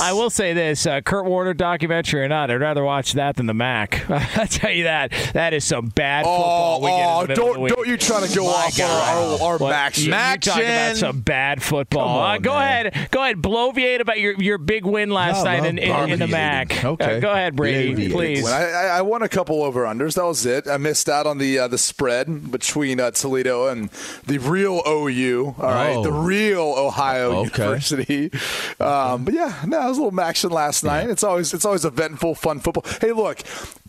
I will say this: uh, Kurt Warner documentary or not, I'd rather watch that than the Mac. I tell you that that is some bad football. Oh, we get in oh, the don't don't you try to go My off God. our, our, our. You, you talk about some bad football. On, Uh, go man. ahead, go ahead, bloviate about your, your big win last night in, in, in the. Mac. Okay. Uh, go ahead, Brady, please. I, I won a couple over unders. That was it. I missed out on the uh, the spread between uh, Toledo and the real OU. All right, Oh. the real Ohio Okay. University. Um, but yeah, no, was a little action last night. It's always it's always eventful, fun football. Hey, look,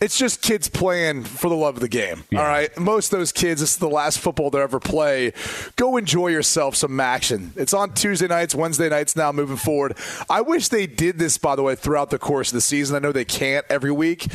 it's just kids playing for the love of the game. All right, most of those kids, this is the last football they ever play. Go enjoy yourself some action. It's on Tuesday nights, Wednesday nights now moving forward. I wish they did this, by the way, throughout the course of the season. I know they can't every week,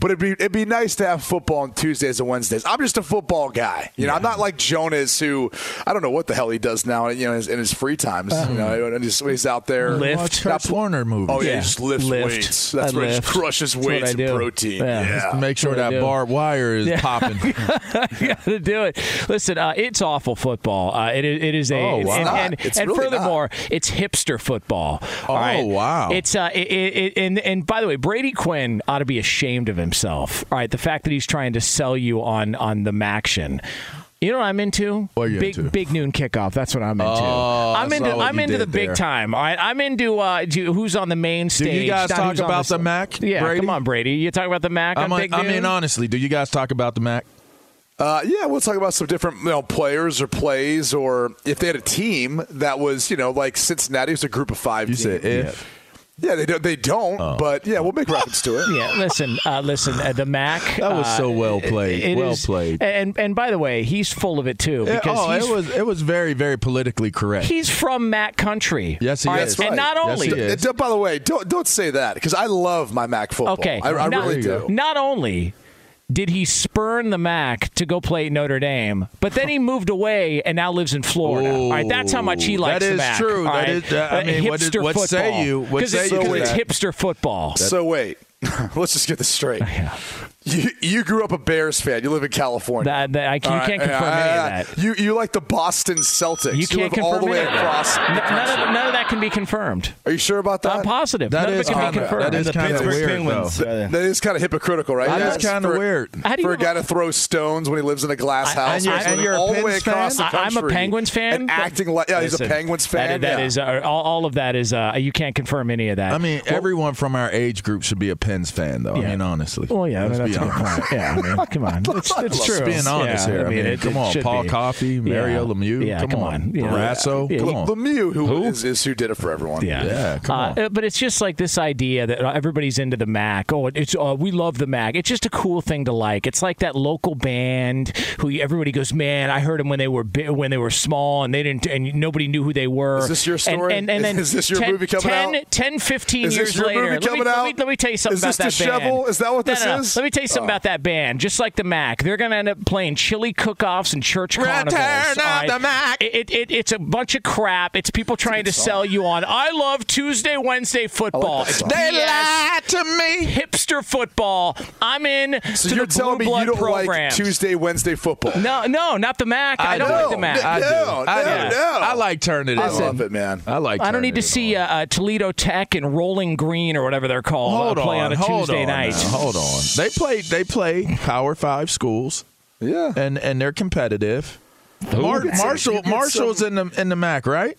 but it'd be it'd be nice to have football on Tuesdays and Wednesdays. I'm just a football guy. You know, I'm not like Jonas, who I don't know what the hell he does now. You know, in his, in his free times. You uh-huh. know, and he's, he's out there. Lift. Kurt Warner movie. Oh yeah, Yeah. he just lifts Lift. weights. That's I where he lift. crushes That's weights and protein. Yeah. Yeah, Just make sure That's what I that do. barbed wire is Yeah. popping. you got to do it. Listen, uh, it's awful football. Uh, it, is- it is a. Oh, wow. and, It's and, It's and really furthermore, it's hipster football. Oh, right? wow. It's uh, it, it, it- and and by the way, Brady Quinn ought to be ashamed of himself. All right, the fact that he's trying to sell you on on the Maction. You know what I'm into? What are you big into? big noon kickoff. That's what I'm into. Oh, I'm into I'm into the did big there. time. All right, I'm into uh, do, who's on the main stage. Do you guys not talk about the s- Mac? Yeah, Brady? come on, Brady. You talk about the Mac I'm on on- Big I mean, honestly, do you guys talk about the Mac? Uh, yeah, we'll talk about some different you know, players or plays, or if they had a team that was, you know, like Cincinnati was a group of five. You team. said if. Yeah, they don't. They don't. Oh. But yeah, we'll make reference to it. Yeah, listen, uh, listen. Uh, the Mac. That was uh, so well played. it Well is- played. And and by the way, he's full of it too Yeah, because oh, it was it was very very politically correct. he's from Mac country. Yes, he All is. And Right. not Yes, only he is. Uh, By the way, don't don't say that because I love my Mac football. okay, I, I not, really do. Not only did he spurn the Mac to go play at Notre Dame, but then he moved away and now lives in Florida. All right, that's how much he likes that the is Mac. true. All That right? is- uh, I Uh, mean, what did- hipster what football. say you- what 'Cause say it's, you 'cause to it's hipster football. So wait, let's just get this straight. You you grew up a Bears fan. You live in California. That- that- I- you All can't confirm yeah, any of that. You you like the Boston Celtics. You can't live confirm all the way any of that. across. the N- none, of, none of that can be confirmed. Are you sure about that? I'm positive. That none is of it can kinda- be confirmed. that is kinda weird, Penguins. though. uh, That is kind of hypocritical, right? That is Yes, kinda weird. How do you for a guy to throw stones when he lives in a glass I- house, and you're- and you're a all the way Pens across fan? the I- I'm a Penguins fan. acting like yeah, he's a Penguins fan. that yeah. uh, all, all of that is uh, you can't confirm any of that. I mean, everyone from our age group should be a Pens fan, though. I mean, honestly. Well, yeah, I mean, Let's that's be that's a good honest. point. Yeah, I mean, come on, it's, it's true. Being honest Yeah, here. I mean, it- come it on, Paul be. Coffey, Mario Yeah. Lemieux. Yeah, come, come on, on. Yeah. Barrasso. Yeah. Come on. Lemieux, who Who? is, is who did it for everyone. Yeah, Yeah, come on. Uh, but it's just like this idea that everybody's into the Mac. Oh, it's uh, we love the Mac. It's just a cool thing to like. It's like that local band who everybody goes, man, I heard them when they were bi- when they were small and they didn't and nobody knew who they were. Is this your story? And, and, then Is this your 10, movie coming 10, out? 10, 15 Is years this your later, movie let me, coming let me- let me tell you something Is about this that band. Is that what No, this no, no. is? Let me tell you something Oh. about that band. Just like the Mac, they're going to end up playing chili cook-offs and church Return carnivals. of all right? the Mac. It, it, it, it's a bunch of crap. It's people trying to sell you on. I love Tuesday, Wednesday football. that It's. They BS lied to me. hipster football. I'm in So to you're the telling blue me blood you don't programs. like Tuesday, Wednesday football? No, no, not the Mac. I, don't do. like the Mac. I do. No, I no, do. no. I like turning it I on. love it, man. I like. I don't need to see uh, uh, Toledo Tech and Rolling Green or whatever they're called Hold uh, play on, on a Tuesday on night. now, hold on. They play. They play Power Five schools, Yeah. and and they're competitive. Mar- Marshall Marshall's some- in the in the MAC, right?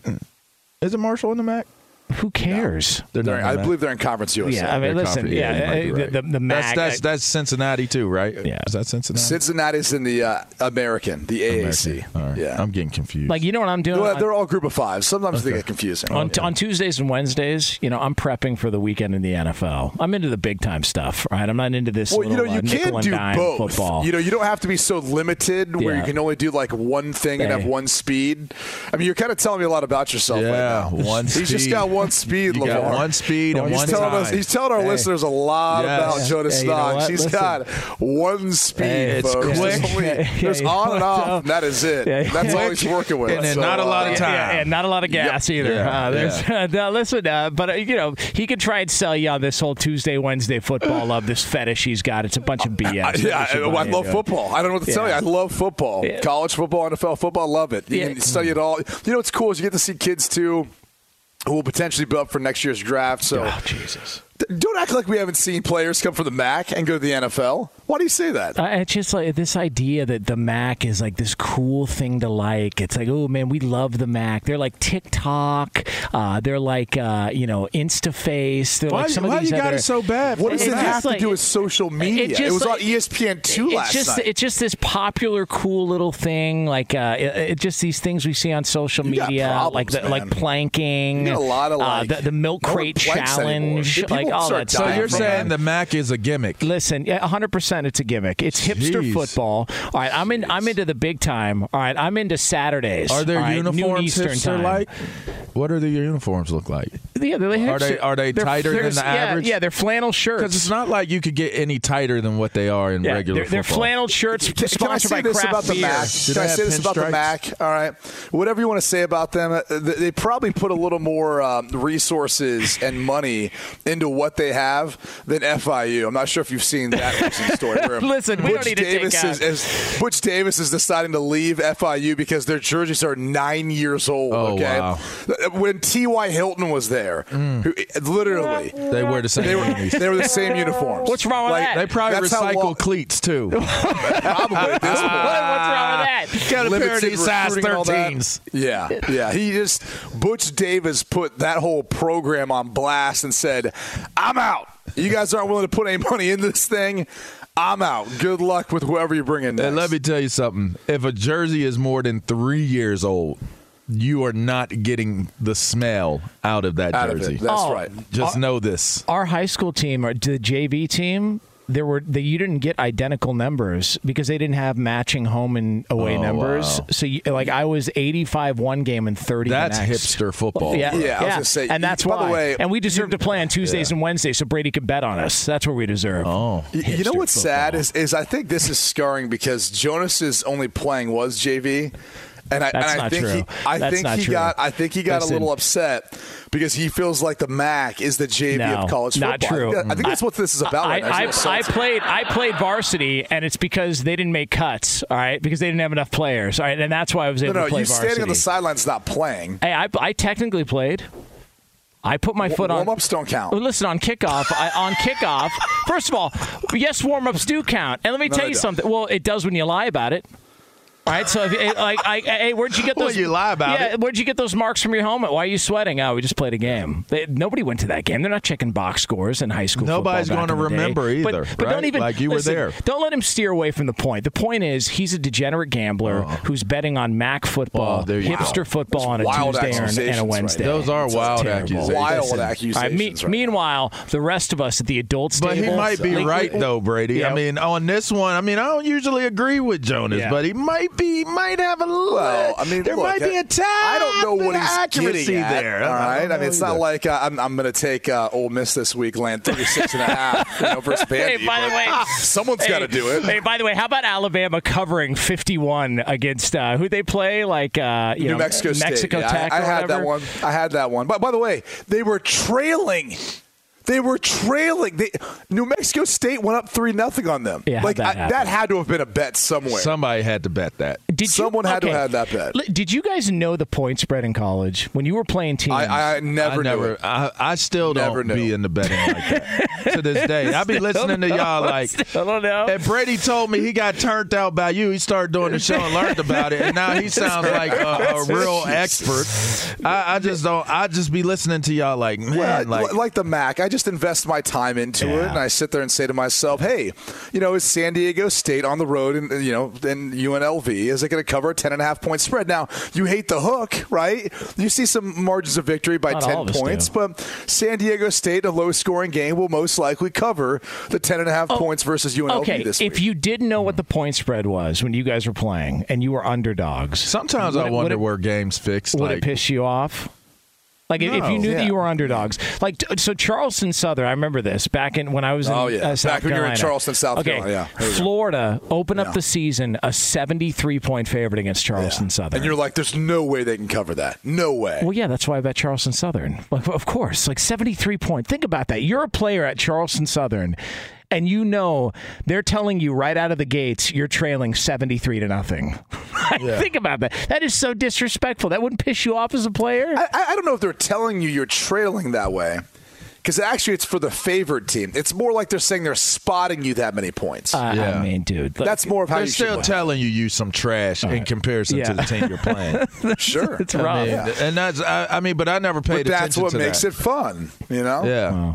Is it Marshall in the MAC? Who cares? They're They're- I believe they're in Conference USA. Yeah, I mean, They're listen, confident. yeah, you might be uh, right. the, the, the Mac. That's that's that's Cincinnati too, right? Yeah. Is that Cincinnati? Cincinnati's in the uh, American, the AAC. American. All right. Yeah. I'm getting confused. like you know what I'm doing? Well, they're all group of five. Sometimes they get confusing. on, on Tuesdays and Wednesdays, you know, I'm prepping for the weekend in the NFL. I'm into the big time stuff, right? I'm not into this. Well, you know, little, you uh, nickel can and do dime both. Football. You know, you don't have to be so limited where you can only do like one thing and have one speed. I mean, you're kind of telling me a lot about yourself yeah, right now. one. He's just got one speed, You got one speed and He's one telling time. us. He's telling our Hey. listeners a lot Yes. about Yeah. Jonas Hey, you know Knox. what? He's Listen. got one speed. Hey, it's folks. quick. There's, only- Yeah, there's yeah, on and off. and that is it. Yeah. That's all he's working with. And then So, not a lot of uh, time. Yeah, and not a lot of gas either. Yeah, Uh, there's, yeah. no, listen, uh, but uh, you know he could try and sell you on this whole Tuesday, Wednesday football love, this fetish he's got. It's a bunch of BS. I, yeah, I, I love football. I don't know what to tell you. I love football. College football, NFL football, love it. You Yeah. can study it all. You know what's cool is you get to see kids too who will potentially be up for next year's draft. So Oh, Jesus. D- don't act like we haven't seen players come from the MAC and go to the NFL. Why do you say that? Uh, it's just like this idea that the Mac is like this cool thing to like. It's like, oh man, we love the Mac. They're like TikTok. Uh, they're like, uh, you know, InstaFace. They're Why, like some why of these you got it so bad? what does It's it just have to do with social media? It, just was like- on ESPN two last just, night. It's just this popular, cool little thing. Like, uh, it, it just these things we see on social You got media, problems, like the, man. like planking. You get a lot of, uh, like- the, the milk crate planks anymore. challenge, like all that so stuff. dying you're saying the MAC is a gimmick? Listen, yeah, 100% it's a gimmick. It's hipster Jeez. football. All right, I'm in I'm into the big time. All right, I'm into Saturdays. Are their all right, noon uniforms Eastern hipster time. like? What are the uniforms look like? Yeah, they're they- hipster- are they they're- tighter than the yeah, average? Yeah, they're flannel shirts. Because it's not like you could get any tighter than what they are in yeah, regular they're, they're flannel shirts Can, can I sponsored say by this craft about the. Mac? Do Can I they say this about the? Mac? All right. Whatever you want to say about them, uh, they they probably put a little more um, resources and money into what they have than FIU. I'm not sure if you've seen that recent story. Where Listen, we don't Butch need to take Davis out- is, is Butch Davis is deciding to leave FIU because their jerseys are nine years old. Oh, okay, wow. when T.Y. Hilton was there, who, literally. They wear the same They were, they were the same uniforms. What's wrong with Like, that? They probably That's recycle long- cleats too. Probably at this point. What's wrong with that? Got a pair of limited these size recruiting and all that. 13s. Yeah, yeah. He just Butch Davis put that whole program on blast and said, "I'm out. You guys aren't willing to put any money in this thing. I'm out. Good luck with whoever you bring in next." And let me tell you something. If a jersey is more than three years old, you are not getting the smell out of that out jersey. it. That's Oh. right. Just know this. Our high school team or the JV team. There were they, you didn't get identical numbers because they didn't have matching home and away Oh, numbers. wow. So you, like I was 85 one game and 30 That's next. hipster football. Yeah, Yeah, I was gonna say, and that's by the why. way, and we deserve to play on Tuesdays and Wednesdays, so Brady could bet on us. That's where we deserve. Oh. Y- You know Hipster what's sad is, is I think this is scarring because Jonas's only playing was JV. And I, That's and I not think true. he, I That's think he true. got, I think he got Listen. a little upset because he feels like the MAC is the JV No, of college football. not true. I think, I think that's what this is about. I, right. I, I played I played varsity, and it's because they didn't make cuts. All right, because they didn't have enough players. All right, and that's why I was able no, to play you varsity. standing on the sidelines not playing. Hey, I, I technically played. I put my foot on. Warm-ups don't count. Listen, on kickoff, I, on kickoff. First of all, yes, warm ups do count. And let me No, tell you don't. something. Well, it does when you lie about it. All right, so if, like, I, hey, where'd you get Well, those? you lie about yeah, it. where'd you get those marks from your helmet? Why are you sweating? Oh, we just played a game. They, nobody went to that game. They're not checking box scores in high school. Nobody's gonna in the day. remember But- either, But, don't even Like you were listen, there. Don't let him steer away from the point. The point is he's a degenerate gambler oh. who's betting on Mac oh, football, Oh, there you go. hipster football on a wild Tuesday or- and a accusations right Wednesday. Those are It's wild accusations. Wild Listen, accusations. all right, me- right meanwhile, the rest of us at the adults But he table, might be like, right we- though, Brady. Yeah. I mean, on this one, I mean, I don't usually agree with Jonas, Yeah. but he might be, might have a little. Well, I mean, there look, might be a tad. I don't know bit what of he's accuracy at, there. All I don't I mean, know it's not like uh, I'm, I'm going to take uh, Ole Miss this week, land 36 and a half, you know, versus Hey, by the way, someone's got to do it. Hey, by the way, how about Alabama covering 51 against uh, who they play? Like uh, you New know, Mexico State. Mexico Yeah, Tech. I, I or had that one. I had that one. But by the way, they were trailing. They were trailing. They, New Mexico State went up three nothing on them. Yeah, like that I, that had to have been a bet somewhere. Somebody had to bet that. Did Someone you, had to have that bet. Li- Did you guys know the point spread in college when you were playing teams? I, I never, I knew never, it. I, I still Never don't be in the betting like that to this day. I be listening to y'all like. I don't. And Brady told me he got turned out by you. He started doing the show and learned about it, and now he sounds like a, a real expert. I, I just don't. I just be listening to y'all like, man, Well, like, like, the Mac, I just invest my time into it, and I sit there and say to myself, "Hey, you know, is San Diego State on the road, and you know, in UNLV, is it going to cover a ten and a half point spread?" Now, you hate the hook, right? You see some margins of victory by Not ten points, do. but San Diego State, a low scoring game, will most likely cover the ten and a half oh, points versus UNLV Oh, okay, this if you didn't know what the point spread was when you guys were playing and you were underdogs, sometimes would I it- wonder it- where games fixed. would like, it piss you off? Like if- if you knew that you were underdogs, like so Charleston Southern. I remember this back in when I was in Oh, yeah. uh, Back when you were in Charleston, South okay. Carolina, yeah. There you go. Florida opened Yeah. up the season a seventy-three point favorite against Charleston Southern. and you're like, "There's no way they can cover that. No way." Well, yeah, that's why I bet Charleston Southern. Like, of course, like 73 point. Think about that. You're a player at Charleston Southern, and you know they're telling you right out of the gates you're trailing 73 to nothing. Think about that. That is so disrespectful. That wouldn't piss you off as a player. I, I don't know if they're telling you you're trailing that way. Because actually, it's for the favored team. It's more like they're saying they're spotting you that many points. I- I Yeah. mean, dude. look, That's more of how They're you still telling you you some trash in comparison Yeah. to the team you're playing. Sure. it's I rough. mean, and that's I, I mean, but I never paid but that's what makes that. it fun, you know? Yeah.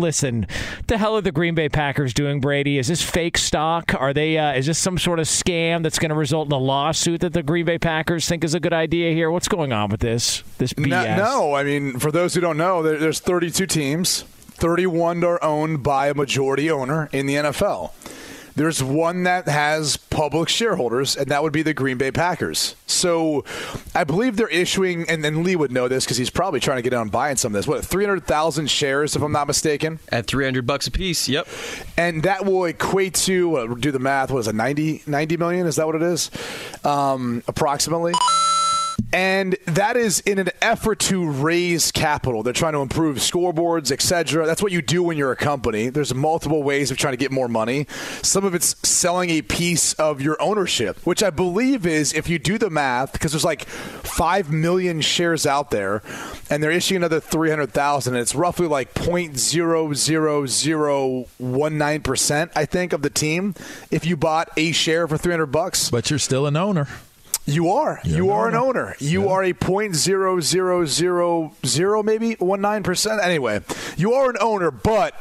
Listen, the hell are the Green Bay Packers doing, Brady? Is this fake stock? Are they? Uh, is this some sort of scam that's going to result in a lawsuit that the Green Bay Packers think is a good idea here? What's going on with this? This BS? No, no, I mean, for those who don't know, there, there's 32 teams. 31 are owned by a majority owner in the NFL. There's one that has public shareholders, and that would be the Green Bay Packers. So I believe they're issuing, and then Lee would know this because he's probably trying to get on buying some of this. What, 300,000 shares, if I'm not mistaken? At 300 bucks a piece, yep. And that will equate to, uh, do the math, what is it, 90, 90 million? Is that what it is? Um, approximately. And that is in an effort to raise capital. They're trying to improve scoreboards, etc. That's what you do when you're a company. There's multiple ways of trying to get more money. Some of it's selling a piece of your ownership, which I believe is if you do the math, because there's like 5 million shares out there, and they're issuing another 300,000, and it's roughly like 0.00019%, I think, of the team if you bought a share for 300 bucks. But you're still an owner. You are. You're you are an owner. owner. You Yeah. are a point zero zero zero zero maybe one nine percent. Anyway, you are an owner, but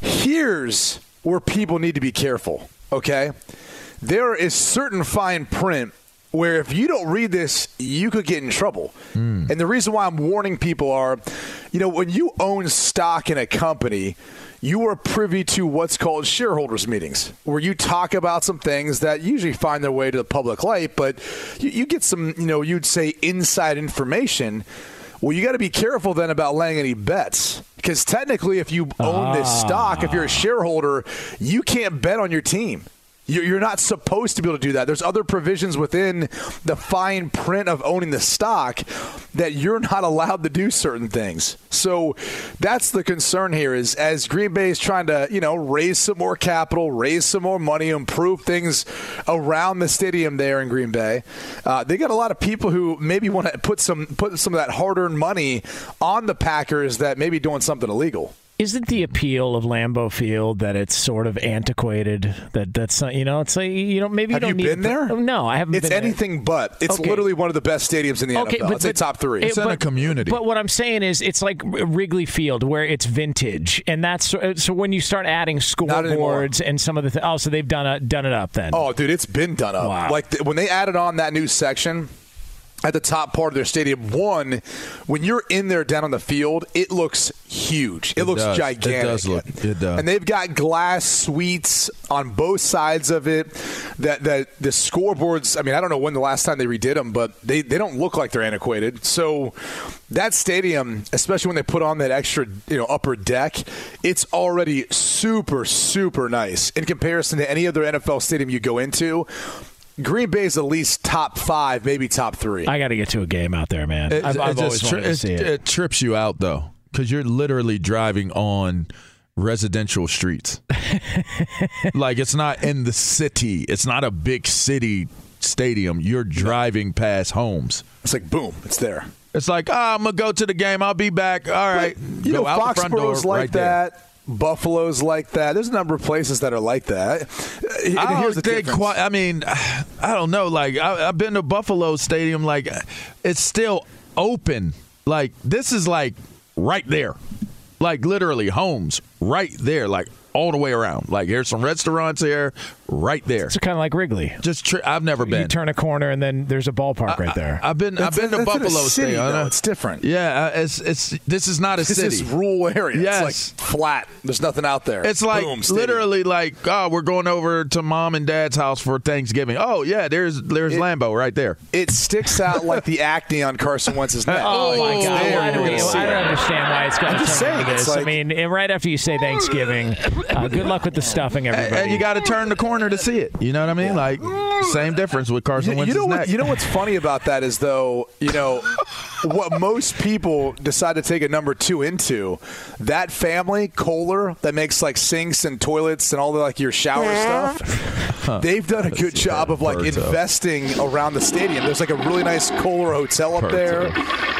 here's where people need to be careful. Okay, there is certain fine print where if you don't read this, you could get in trouble. Hmm. And the reason why I'm warning people are, you know, when you own stock in a company, you are privy to what's called shareholders meetings, where you talk about some things that usually find their way to the public light, but you, you get some, you know, you'd say inside information. Well, you got to be careful then about laying any bets. Because technically, if you own this ah. stock, if you're a shareholder, you can't bet on your team. You- You're not supposed to be able to do that. There's other provisions within the fine print of owning the stock that you're not allowed to do certain things. So that's the concern here is as Green Bay is trying to, you know, raise some more capital, raise some more money, improve things around the stadium there in Green Bay. Uh, they got a lot of people who maybe want to put some put some of that hard-earned money on the Packers that may be doing something illegal. Isn't the appeal of Lambeau Field that it's sort of antiquated? That that's not, you know, it's like you know maybe you you don't need been there? Oh, No, I haven't. It's been there. It's anything but. It's Okay. literally one of the best stadiums in the Okay, NFL. but, I'd say but- top three. it- It's in a community. But what I'm saying is, it's like Wrigley Field, where it's vintage, and that's uh, so when you start adding scoreboards and some of the th- oh, so they've done it done it up then. Oh, dude, it's been done up. Wow. Like th- when they added on that new section at the top part of their stadium, one, when you're in there down on the field, it looks huge. It, It looks does. It gigantic. does look- it does. And they've got glass suites on both sides of it. That that the scoreboards. I mean, I don't know when the last time they redid them, but they they don't look like they're antiquated. So that stadium, especially when they put on that extra you know upper deck, it's already super super nice in comparison to any other NFL stadium you go into. Green Bay is at least top five, maybe top three. I got to get to a game out there, man. It, I've, it I've always just tri- wanted to see it. it trips you out though, because you're literally driving on residential streets. like it's not in the city. It's not a big city stadium. You're driving past homes. It's like boom, it's there. It's like, ah, I'm gonna go to the game. I'll be back. All right, You go know, out the front door Foxborough's like right there. that. Buffalo's like that. There's a number of places that are like that. And I here's don't the think quite. I mean, I don't know. Like I, I've been to Buffalo Stadium. Like it's still open. Like this is like right there. Like literally homes right there. Like all the way around. Like here's some restaurants here, right there. It's kind of like Wrigley. Just tri- I've never been. You turn a corner and then there's a ballpark right there. I've been. That's- I've been to that's in a Buffalo city, Stadium. though. It's different. Yeah, uh, it's it's. This is not a This city. This is rural area. Yes. It's like flat. There's nothing out there. It's like Boom, literally like, oh, we're going over to mom and dad's house for Thanksgiving. Oh yeah, there's there's It- Lambeau right there. It sticks out like the acne on Carson Wentz's neck. Oh my God! there Why do you're we, I don't it. understand why it's got to just turn saying, into it's this. I mean, right after you say Thanksgiving, uh, good luck with the stuffing, everybody. And you got to turn the corner to see it. You know what I mean? Like same difference with Carson You, you know what? neck. You know what's funny about that is though, you know, what most people decide to take a number two into that family Kohler that makes like sinks and toilets and all the like your shower stuff. They've done a good job of like Berto. investing around the stadium. There's like a really nice Kohler hotel up there.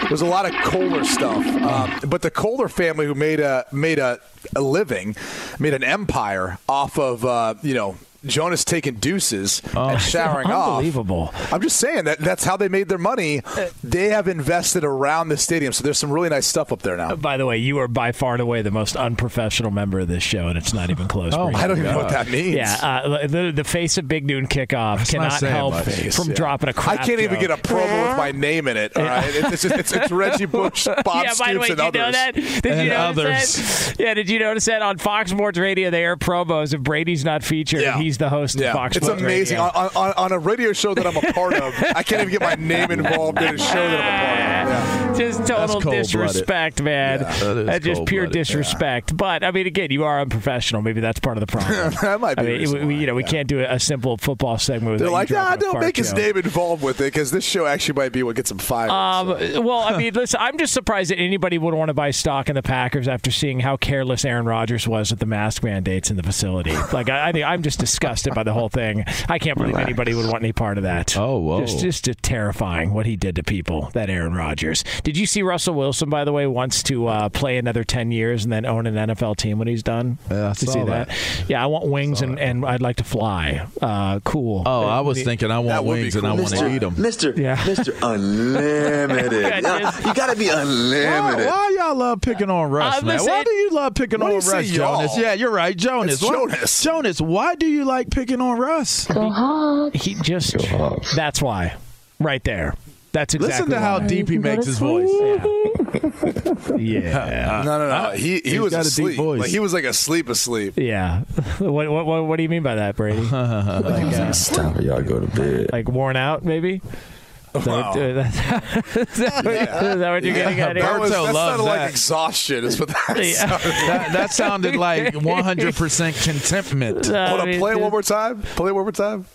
There's a lot of Kohler stuff, um, but the Kohler family who made a made a, a living, made an empire off of uh, you know. Jonas taking deuces and showering off. Unbelievable. I'm just saying that that's how they made their money. They have invested around the stadium, so there's some really nice stuff up there now. By the way, you are by far and away the most unprofessional member of this show, and it's not even close. Oh, I don't even know what that means. Yeah, uh, the, the face of Big Noon kickoff not cannot help much. from Yeah. dropping a crap I can't even joke. get a promo with my name in it. All right, it's, it's, it's, it's Reggie Bush, Bob yeah, by the way, Stoops, did and you know that? Did And you notice others. that? Yeah, did you notice that on Fox Sports Radio they air promos if Brady's not featured Yeah. and he's the host Yeah, of Fox it's Sports amazing. Radio. On, on, on a radio show that I'm a part of, I can't even get my name involved in a show that I'm a part of. Yeah. Just total cold-blooded. disrespect, man. that is That's just pure cold-blooded. disrespect. But I mean, again, you are unprofessional. Maybe that's part of the problem. that might be. I mean, reason we, why, you know, we yeah. can't do a simple football segment. They're like, you nah, don't make his joke." name involved with it because this show actually might be what gets him fired. Um, so. well, I mean, listen, I'm just surprised that anybody would want to buy stock in the Packers after seeing how careless Aaron Rodgers was with the mask mandates in the facility. Like, I, I think I'm just disgusted by the whole thing. I can't believe anybody would want any part of that. Oh, whoa. Just, just uh, terrifying what he did to people. That Aaron Rodgers. Did you see Russell Wilson? By the way, wants to uh, play another ten years and then own an NFL team when he's done. Yeah, I Did saw see that. Yeah, I want wings and, and I'd like to fly. Uh, cool. Oh, I was The- thinking I want That would be wings and. I want to eat them. Mr. Yeah. Mr. Unlimited. Yeah, Yeah, you gotta be unlimited. why y'all love picking on Russ, I'm man? listening- Why do you love picking on do Russ, you say y'all? Jonas? Yeah, you're right, Jonas. It's Jonas. Jonas, why do you like picking on Russ? He just. That's why. Right there. That's exactly. Listen to how why. deep he makes his voice. Yeah. no, no, no. He he He's was got a deep asleep. voice. Like, he was like asleep, asleep. Yeah. What, what what what do you mean by that, Brady? like, uh, It's time for y'all go to bed. like worn out, maybe? Is that what- is that- is that what you're getting at That, here? was, that loves sounded like exhaustion. Is what that Yeah. sounded like. That, that sounded like 100% contentment. I Hold on, play it one more time. Play it one more time.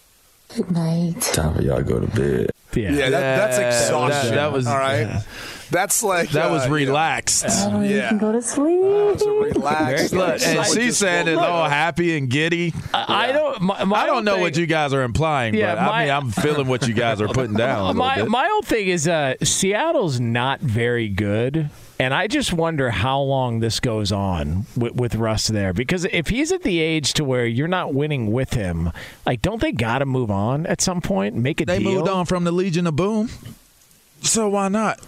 Good night. Time for y'all go to bed. Yeah. Yeah, that, that's Yeah, exhaustion. that- that was- all right. Yeah. That's like That was uh, you know, relaxed. yeah. Go to sleep. That was relaxed. Look, and like she just said woke all happy and giddy. I, I don't. My, my I don't know thing- what you guys are implying, Yeah, but I mean, I'm feeling what you guys are putting down. A my bit. my old thing is uh, Seattle's not very good, and I just wonder how long this goes on with, with Russ there. Because if he's at the age to where you're not winning with him, like, don't they got to move on at some point? Make a they deal. moved on from the Legion of Boom, so why not?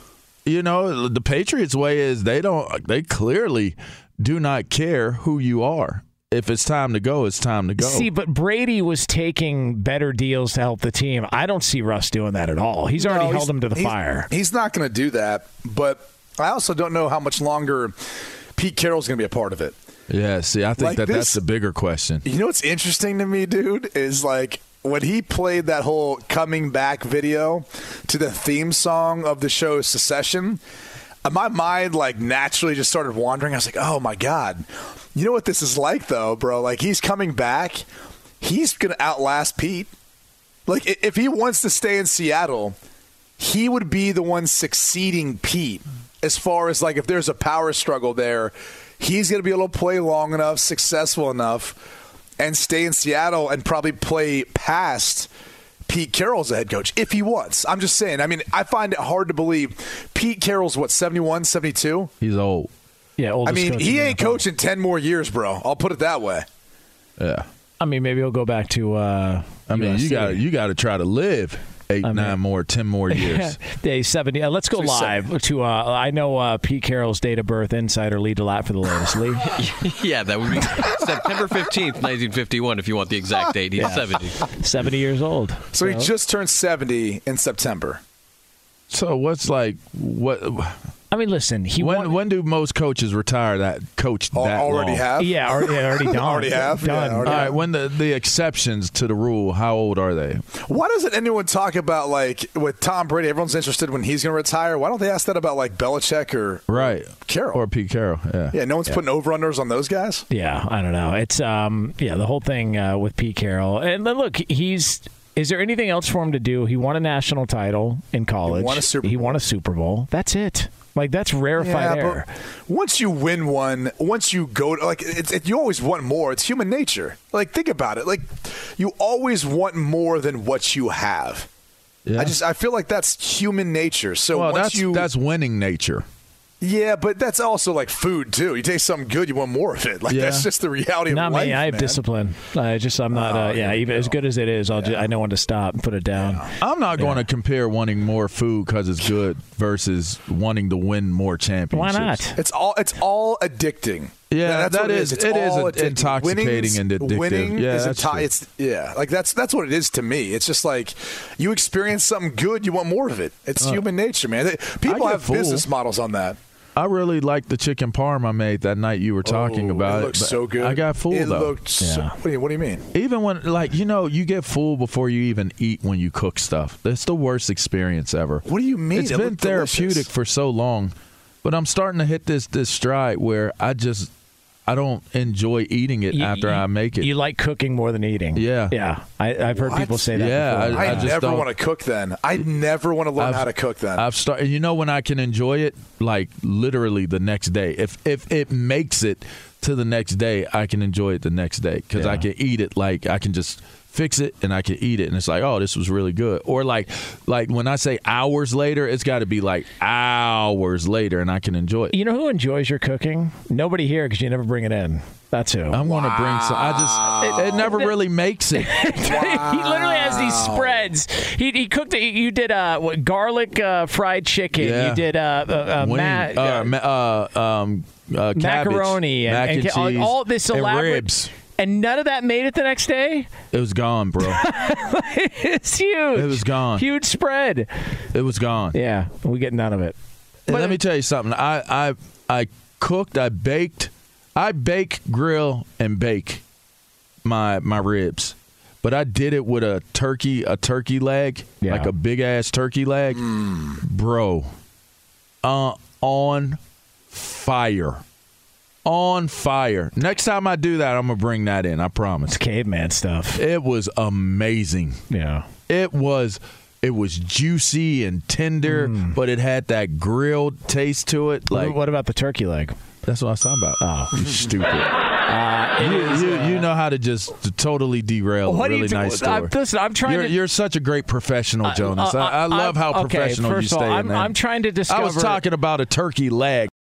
You know, the Patriots' way is they don't. They clearly do not care who you are. If it's time to go, it's time to go. See, but Brady was taking better deals to help the team. I don't see Russ doing that at all. He's already No, held he's- him to the he's- fire. He's not going to do that, but I also don't know how much longer Pete Carroll's going to be a part of it. yeah, see, I think Like that this- that's the bigger question. You know what's interesting to me, dude, is like when he played that whole coming back video to the theme song of the show Succession. uh, My mind like naturally just started wandering. I was like, "Oh my god, you know what this is like, though, bro? Like he's coming back. He's gonna outlast Pete. Like if he wants to stay in Seattle, he would be the one succeeding Pete as far as like if there's a power struggle there, he's going to be able to play long enough, successful enough, and stay in Seattle and probably play past Pete Carroll as a head coach if he wants. I'm just saying. I mean, I find it hard to believe Pete Carroll's what 71, 72. He's old. Yeah, old. I mean, he ain't coaching 10 more years, bro. I'll put it that way. Yeah, I mean, maybe he'll go back to. Uh, I mean, you USC. got you got to try to live eight, mean- nine more, ten more years. Day 70. Uh, let's go So he's live to. Uh, I know uh, Pete Carroll's date of birth insider lead a lot for the latest. Lee. yeah, that would be September 15th, 1951, if you want the exact date. He's 70. 70 years old. So he just turned 70 in September. so what's like what? I mean, listen, he when won. when do most coaches retire that coach Al- that already long? have? yeah, already, already done. Already have? Yeah, Done. already All right, when the the exceptions to the rule, how old are they? Why doesn't anyone talk about like with Tom Brady? Everyone's interested when he's going to retire. Why don't they ask that about like Belichick or Right, Carroll? or Pete Carroll? Yeah, yeah, no one's putting over unders on those guys. Yeah, I don't know. It's um, yeah, the whole thing uh, with Pete Carroll, and then look, he's. Is there anything else for him to do? He won a national title in college. He won a Super He won a Super Bowl. That's it. Like that's rarefied Yeah, air. but once you win one, once you go to, like it's, it, you always want more. It's human nature. Like think about it. Like you always want more than what you have. Yeah. I just I feel like that's human nature. So well, once that's you that's winning nature. Yeah, but that's also like food too. You taste something good, you want more of it. Like Yeah. that's just the reality of life. Not life. me. I have man. discipline. I just I'm not. Oh, uh, yeah, we even as good as it is, I'll just, I know when to stop and put it down. I'm not going to compare wanting more food because it's good versus wanting to win more championships. Why not? It's all it's all addicting. Yeah, that's that what it is- It's it is all a- addicting. intoxicating Winning's- and addictive. Winning Yeah, is that's inti- true. it's yeah, like that's that's what it is to me. It's just like you experience something good, you want more of it. It's human nature, man. People have full. business models on that. I really liked the chicken parm I made that night you were talking Oh, about it it. looks so good. I got full It though. looked so, what, do you, what do you mean? Even when, like, you know, you get full before you even eat when you cook stuff. That's the worst experience ever. What do you mean? It's It been therapeutic delicious. for so long, but I'm starting to hit this this stride where I just I don't enjoy eating it You- after you- I make it. You like cooking more than eating. Yeah. yeah. I, I've heard What? people say that. Yeah, before. I, I just never want to cook then. I never want to learn I've- how to cook then. I've started. You know when I can enjoy it, like literally the next day. If if it makes it to the next day, I can enjoy it the next day because I can eat it. Like I can just fix it and I can eat it, and it's like, oh, this was really good. Or like like when I say hours later, it's got to be like hours later, and I can enjoy it. You know who enjoys your cooking? Nobody here because you never bring it in. That's who. I'm to bring some. I just it, it never really makes it. he literally has these spreads. He, he cooked it. You did uh, what, garlic uh, fried chicken. Yeah. You did uh, uh, uh, Wing- ma- uh, ma- uh, um, uh, cabbage, macaroni and, mac and, ca- all- cheese, all this and elaborate. ribs. And none of that made it the next day. It was gone, bro. it's huge. It was gone. Huge spread. It was gone. Yeah, we get none of it. And let me tell you something. I I I cooked. I baked. I bake, grill, and bake my my ribs. But I did it with a turkey a turkey leg, Yeah. like a big ass turkey leg, bro. Uh, on fire, on fire. Next time I do that, I'm gonna bring that in. I promise. It's caveman stuff. It was amazing. Yeah. It was It was juicy and tender, but it had that grilled taste to it. Like what about the turkey leg? That's what I was talking about. Oh, you stupid. Uh, you, is, you, uh, you know how to just to totally derail What a do you really do- nice I'm- story. listen, I'm trying you're, to- You're such a great professional, Jonas. uh, I, I love how okay, professional you stay. all, I'm-. I'm trying to discover. I was talking about a turkey leg.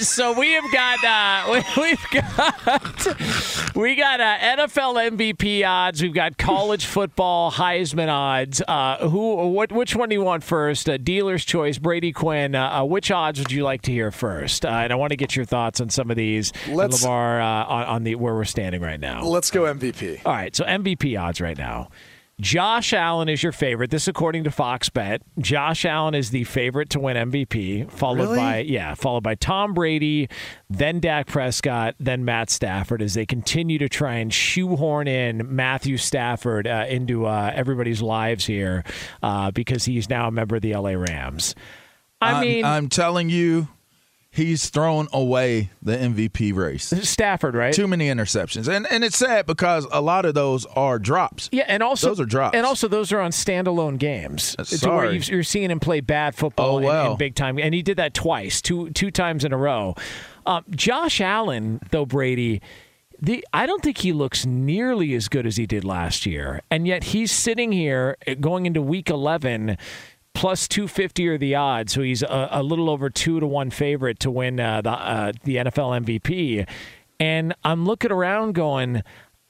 So we have got uh, we, we've got we got uh, NFL MVP odds. We've got college football Heisman odds. Uh, who? What? Which one do you want first? Uh, dealer's choice. Brady Quinn. Uh, uh, which odds would you like to hear first? Uh, and I want to get your thoughts on some of these. Let's- Lamar on, on the where we're standing right now. Let's go MVP. All right, so MVP odds right now. Josh Allen is your favorite. This according to Fox Bet. Josh Allen is the favorite to win MVP, followed Really? by yeah, followed by Tom Brady, then Dak Prescott, then Matt Stafford as they continue to try and shoehorn in Matthew Stafford uh, into uh, everybody's lives here uh, because he's now a member of the LA Rams. I I'm- mean, I'm telling you, he's thrown away the MVP race. Stafford, right? Too many interceptions, and and it's sad because a lot of those are drops. Yeah, and also Those are drops. and also those are on standalone games. Uh, to where sorry. you've- you're seeing him play bad football Oh, in- well. in, big time, and he did that twice, two two times in a row. Um, Josh Allen, though Brady. The, I don't think he looks nearly as good as he did last year, and yet he's sitting here uh, going into Week 11, plus 250 are the odds, so he's a, a little over two to one favorite to win uh, the uh, the NFL MVP. And I'm looking around, going,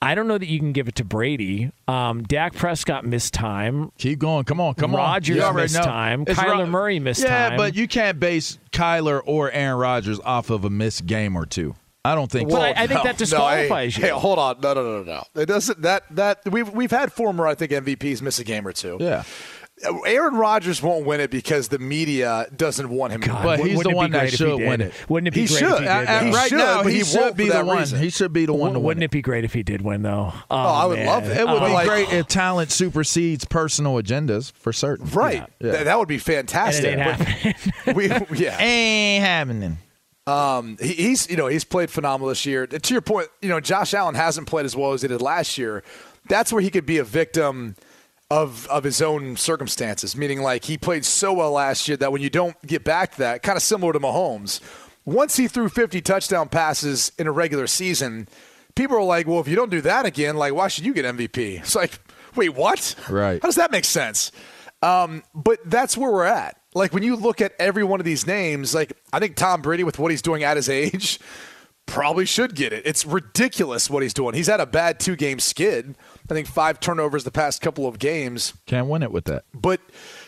I don't know that you can give it to Brady. Um, Dak Prescott missed time. Keep going. Come on. Come Rodgers on. You already missed know. time. It's Kyler Ro- Murray missed yeah, time. Yeah, but you can't base Kyler or Aaron Rodgers off of a missed game or two. I don't think. But so. I- I think that disqualifies hey, you. Hey, hold on. No, no, no, no, no. It doesn't. That that we've we've had former, I think, MVPs miss a game or two. yeah, Aaron Rodgers won't win it because the media doesn't want him. to but he's the one that he should win it. Wouldn't it be He great should. if he did? Uh, He right should, now, but he, he should won't be the one. reason. He should be the one to. Wouldn't it be great if he did win, though? Oh, I would man. love it. It would But be like- great if talent supersedes personal agendas for certain. right. Yeah. Th- that would be And fantastic. it ain't But happening. we, yeah. Ain't happening. Um, he, he's you know he's played phenomenal this year. To your point, you know Josh Allen hasn't played as well as he did last year. That's where he could be a victim of of his own circumstances. Meaning, like he played so well last year that when you don't get back to that, kind of similar to Mahomes, once he threw 50 touchdown passes in a regular season, people are like, "Well, if you don't do that again, like why should you get MVP?" It's like, wait, what? Right. How does that make sense? Um, but that's where we're at. Like when you look at every one of these names, like I think Tom Brady with what he's doing at his age probably should get it. It's ridiculous what he's doing. He's had a bad two game skid. I think five turnovers the past couple of games, Can't win it with that. but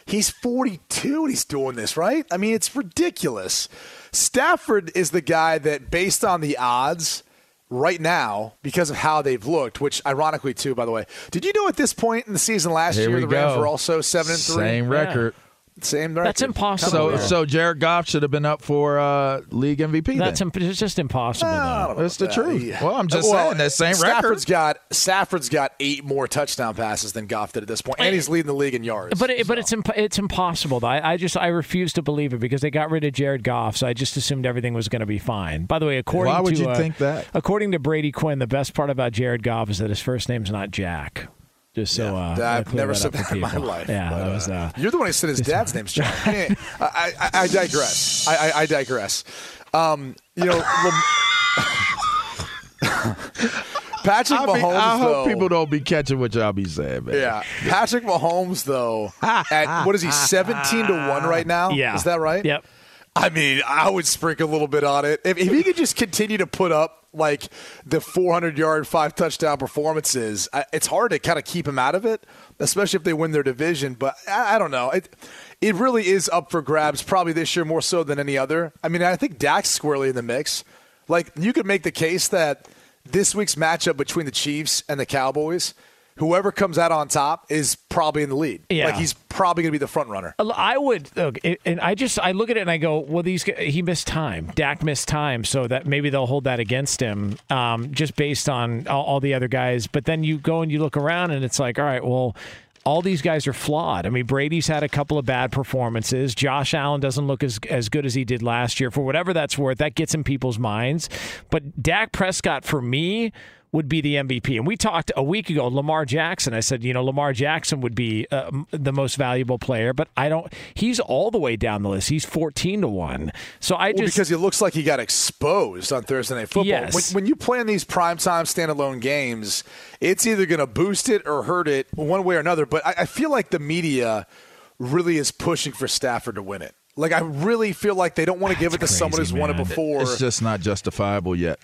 he's 42 and he's doing this, right? I mean, it's ridiculous. Stafford is the guy that, based on the odds right now, because of how they've looked, which ironically, too, by the way, did you know at this point in the season last Here year we the Rams go. were also seven and three? Same record. Same record. That's impossible. So, Yeah. so Jared Goff should have been up for uh, league MVP. That's imp- it's just impossible. I though. That's the about truth. that. Well, I'm just saying, that same Stafford's record. got Stafford's got eight more touchdown passes than Goff did at this point, and he's leading the league in yards. But it, but it's imp- it's impossible. Though. I, I just I refuse to believe it because they got rid of Jared Goff, so I just assumed everything was going to be fine. By the way, according Why would to you uh, think that? According to Brady Quinn, the best part about Jared Goff is that his first name's not Jack. Just so Yeah, uh, I've never that said that in my life. Yeah, but, that was. Uh, You're the one who said his dad's name's John. I, I, I digress. I, I, I digress. Um, you know, Lam- Patrick I, Mahomes. mean, I hope though, people don't be catching what y'all be saying, man. Yeah, Patrick Mahomes though. at what is he? Seventeen to one right now. yeah, is that right? Yep. I mean, I would sprinkle a little bit on it. If, if he could just continue to put up like the 400 yard, five touchdown performances, I, it's hard to kind of keep him out of it, especially if they win their division. But I, I don't know. It, it really is up for grabs, probably this year more so than any other. I mean, I think Dak's squarely in the mix. Like, you could make the case that this week's matchup between the Chiefs and the Cowboys, whoever comes out on top is probably in the lead. Yeah. Like, he's probably going to be the front runner. I would, look, and I just I look at it and I go, well, these he missed time. Dak missed time, so that maybe they'll hold that against him, um, just based on all, all the other guys. But then you go and you look around and it's like, all right, well. all these guys are flawed. I mean, Brady's had a couple of bad performances. Josh Allen doesn't look as as good as he did last year. For whatever that's worth, that gets in people's minds. But Dak Prescott, for me, would be the MVP. And we talked a week ago, Lamar Jackson. I said, you know, Lamar Jackson would be uh, the most valuable player, but I don't. He's all the way down the list. He's fourteen to one. So I Well, just because he looks like he got exposed on Thursday Night Football. Yes. When, when you play in these primetime standalone games, it's either going to boost it or hurt it one way or another. But I, I feel like the media really is pushing for Stafford to win it. Like I really feel like they don't want to give it to someone who's won it before. It's just not justifiable yet.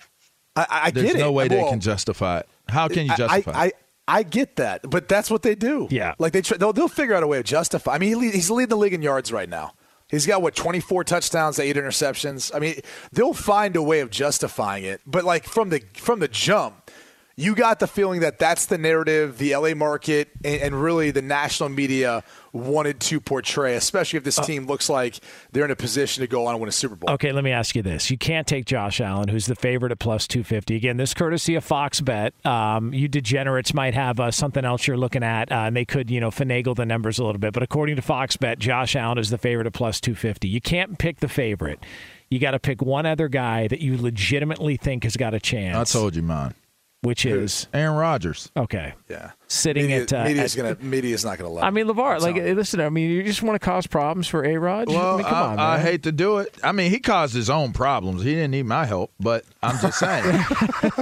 I, I There's get it. no way they Well, can justify it. How can you justify I, it? I, I get that, but that's what they do. Yeah. like they try, they'll they'll figure out a way to justify. I mean, he he's leading the league in yards right now. He's got what twenty four touchdowns, eight interceptions. I mean, they'll find a way of justifying it. But like from the from the jump, you got the feeling that that's the narrative the LA market and, and really the national media wanted to portray, especially if this Uh, team looks like they're in a position to go on and win a Super Bowl. Okay, let me ask you this. You can't take Josh Allen, who's the favorite at plus 250. Again, this courtesy of Fox Bet. Um, you degenerates might have uh, something else you're looking at, uh, and they could, you know, finagle the numbers a little bit. But according to Fox Bet, Josh Allen is the favorite at plus 250. You can't pick the favorite. You got to pick one other guy that you legitimately think has got a chance. I told you mine. Which is Aaron Rodgers. Okay. Yeah. Sitting Media, at, uh, media's at- gonna media's not gonna let. I mean, LeVar, like, Sound. listen, I mean, you just want to cause problems for A Rod? Well, I mean, come I, on, I hate to do it. I mean, he caused his own problems. He didn't need my help, but I'm just saying.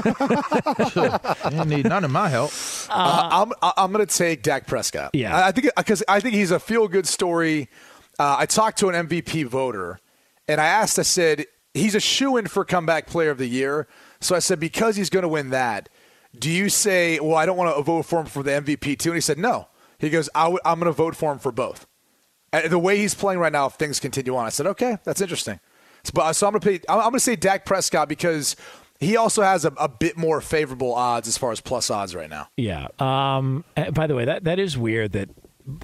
he didn't need none of my help. Uh, I'm I'm going to take Dak Prescott. Yeah. I, I think because I think he's a feel good story. Uh, I talked to an MVP voter, and I asked. I said he's a shoe in for comeback player of the year. So I said because he's going to win that, do you say, well, I don't want to vote for him for the MVP too? And he said no. He goes, I w- I'm going to vote for him for both. Uh, the way he's playing right now, if things continue on, I said, okay, that's interesting. So, but, so I'm going to. I'm, I'm going to say Dak Prescott because he also has a, a bit more favorable odds as far as plus odds right now. Yeah. Um, uh, by the way, that that is weird that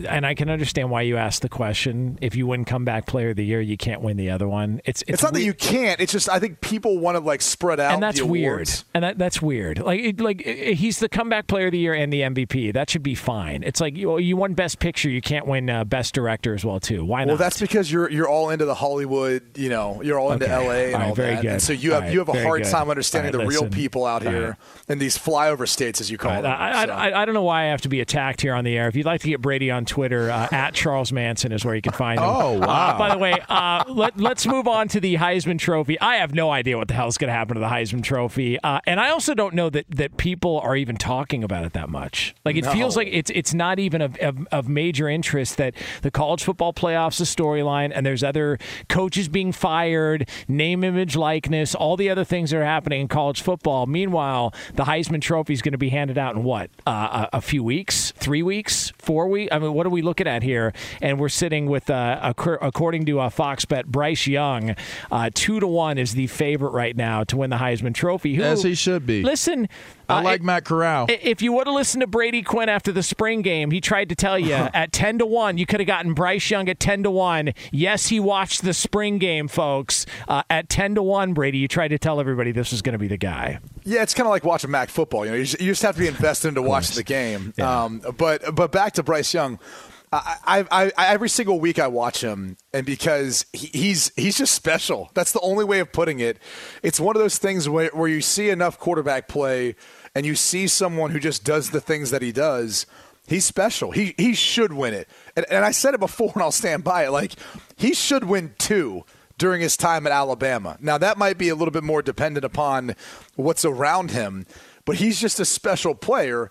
and I can understand why you asked the question. If you win comeback player of the year, you can't win the other one. It's it's, It's, not that you can't. It's just I think people want to like spread out. and that's weird. And that that's weird. Like it, like eh, he's the comeback player of the year and the MVP. That should be fine. It's like you you won best picture, you can't win uh, best director as well too. Why not? Well, that's because you're you're all into the Hollywood. You know, you're all into Okay. LA and All right, all very that. good. And so you have right, you have a hard good. time understanding right, the real people out here in these flyover states, as you call them. I, So- I, I, I don't know why I have to be attacked here on the air. If you'd like to get Brady on Twitter, uh, at Charles Manson is where you can find him. Oh, wow. Uh, by the way, uh, let, let's move on to the Heisman Trophy. I have no idea what the hell is going to happen to the Heisman Trophy, uh, and I also don't know that, that people are even talking about it that much. Like it No. feels like it's it's not even of, of, of major interest that the college football playoffs, the storyline, and there's other coaches being fired, name, image, likeness, all the other things that are happening in college football. Meanwhile, the Heisman Trophy is going to be handed out in what uh, a, a few weeks, three weeks, four weeks. I mean, what are we looking at here? And we're sitting with, uh, according to uh, Fox Bet, Bryce Young, uh, two to one is the favorite right now to win the Heisman Trophy. Who, As he should be. Listen, I uh, like it- Matt Corral. If you would have listened to Brady Quinn after the spring game, he tried to tell you at 10 to 1, you could have gotten Bryce Young at 10 to 1. Yes, he watched the spring game, folks. Uh, at 10 to 1, Brady, you tried to tell everybody this was going to be the guy. Yeah, it's kind of like watching MAC football. You know, you just, you just have to be invested into watching the game. Um, but but back to Bryce Young. I, I, I, every single week I watch him, and because he, he's he's just special. That's the only way of putting it. It's one of those things where, where you see enough quarterback play, and you see someone who just does the things that he does. He's special. He he should win it. And, and I said it before, and I'll stand by it. Like he should win two during his time at Alabama. Now that might be a little bit more dependent upon what's around him, but he's just a special player.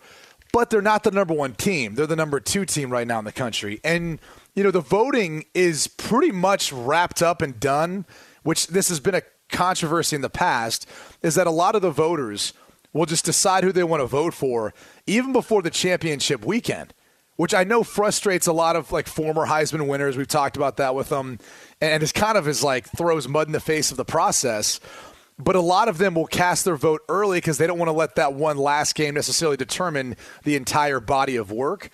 But they're not the number one team. They're the number two team right now in the country. And you know the voting is pretty much wrapped up and done. Which this has been a controversy in the past. Is that a lot of the voters will just decide who they want to vote for even before the championship weekend which I know frustrates a lot of like former Heisman winners. We've talked about that with them, and it's kind of is like throws mud in the face of the process. But a lot of them will cast their vote early because they don't want to let that one last game necessarily determine the entire body of work.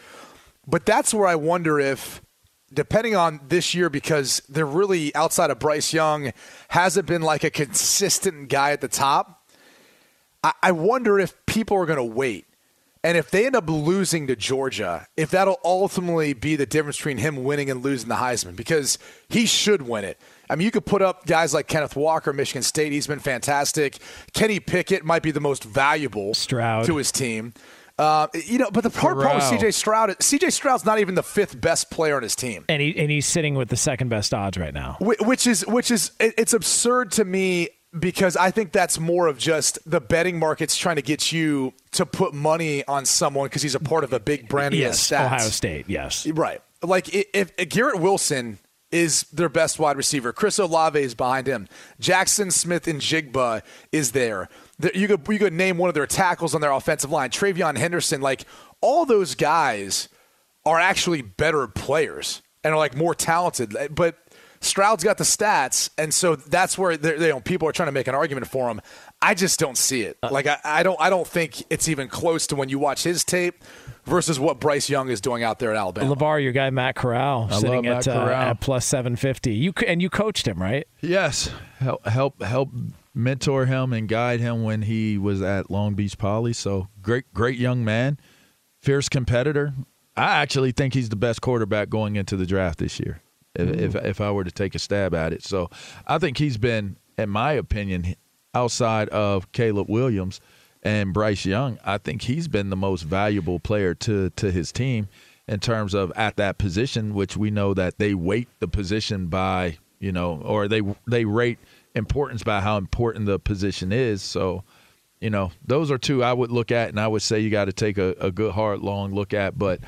But that's where I wonder if, depending on this year, because they're really outside of Bryce Young, hasn't been like a consistent guy at the top. I, I wonder if people are going to wait And if they end up losing to Georgia, if that'll ultimately be the difference between him winning and losing the Heisman, because he should win it. I mean, you could put up guys like Kenneth Walker, Michigan State. He's been fantastic. Kenny Pickett might be the most valuable Stroud. to his team. Uh, you know, but the hard part with CJ Stroud, CJ Stroud's not even the fifth best player on his team. And he and he's sitting with the second best odds right now. Which is which is it's absurd to me because I think that's more of just the betting markets trying to get you to put money on someone because he's a part of a big brand. and Yes, stats. Ohio State. Yes. Right. Like if, if Garrett Wilson is their best wide receiver, Chris Olave is behind him, Jaxon Smith-Njigba is there. You could you could name one of their tackles on their offensive line, TreVeyon Henderson. Like all those guys are actually better players and are like more talented, but. Stroud's got the stats, and so that's where they're- you know, people are trying to make an argument for him. I just don't see it. Like I, I don't, I don't think it's even close to when you watch his tape versus what Bryce Young is doing out there at Alabama. LeVar, your guy Matt Corral, I sitting love at, Matt uh, at plus seven fifty. You and you coached him, right? Yes, help help help mentor him and guide him when he was at Long Beach Poly. So great great young man, fierce competitor. I actually think he's the best quarterback going into the draft this year. If, mm-hmm. if if I were to take a stab at it, so I think he's been, in my opinion, outside of Caleb Williams and Bryce Young, I think he's been the most valuable player to to his team in terms of at that position, which we know that they weight the position by you know, or they they rate importance by how important the position is. So, you know, those are two I would look at, and I would say you got to take a, a good, hard, long look at. But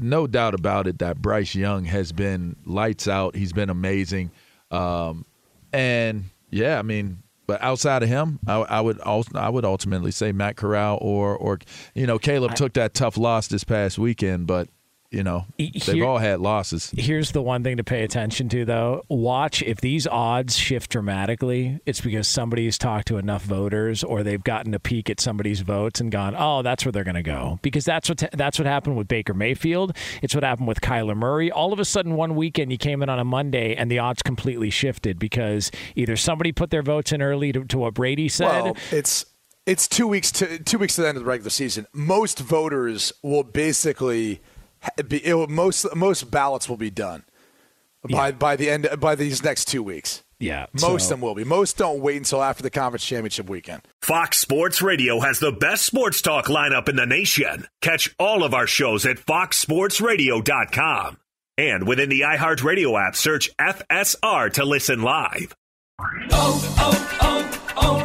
no doubt about it that Bryce Young has been lights out. He's been amazing, um, and yeah, I mean. But outside of him, I, I would also, I would ultimately say Matt Corral or or you know Caleb took that tough loss this past weekend, but you know they've here- all had losses. Here's the one thing to pay attention to, though. Watch if these odds shift dramatically, it's because somebody's talked to enough voters, or they've gotten a peek at somebody's votes and gone, "Oh, that's where they're going to go." Because that's what that's what happened with Baker Mayfield. It's what happened with Kyler Murray. All of a sudden, one weekend you came in on a Monday, and the odds completely shifted because either somebody put their votes in early to, to what Brady said. Well, it's it's two weeks to two weeks to the end of the regular season. Most voters will basically ha- be it will, most most ballots will be done by by the end by these next two weeks. Yeah, most so- of them will be. Most don't wait until after the conference championship weekend. Fox Sports Radio has the best sports talk lineup in the nation. Catch all of our shows at foxsportsradio.com. And within the iHeartRadio app, search FSR to listen live. Oh, oh, oh,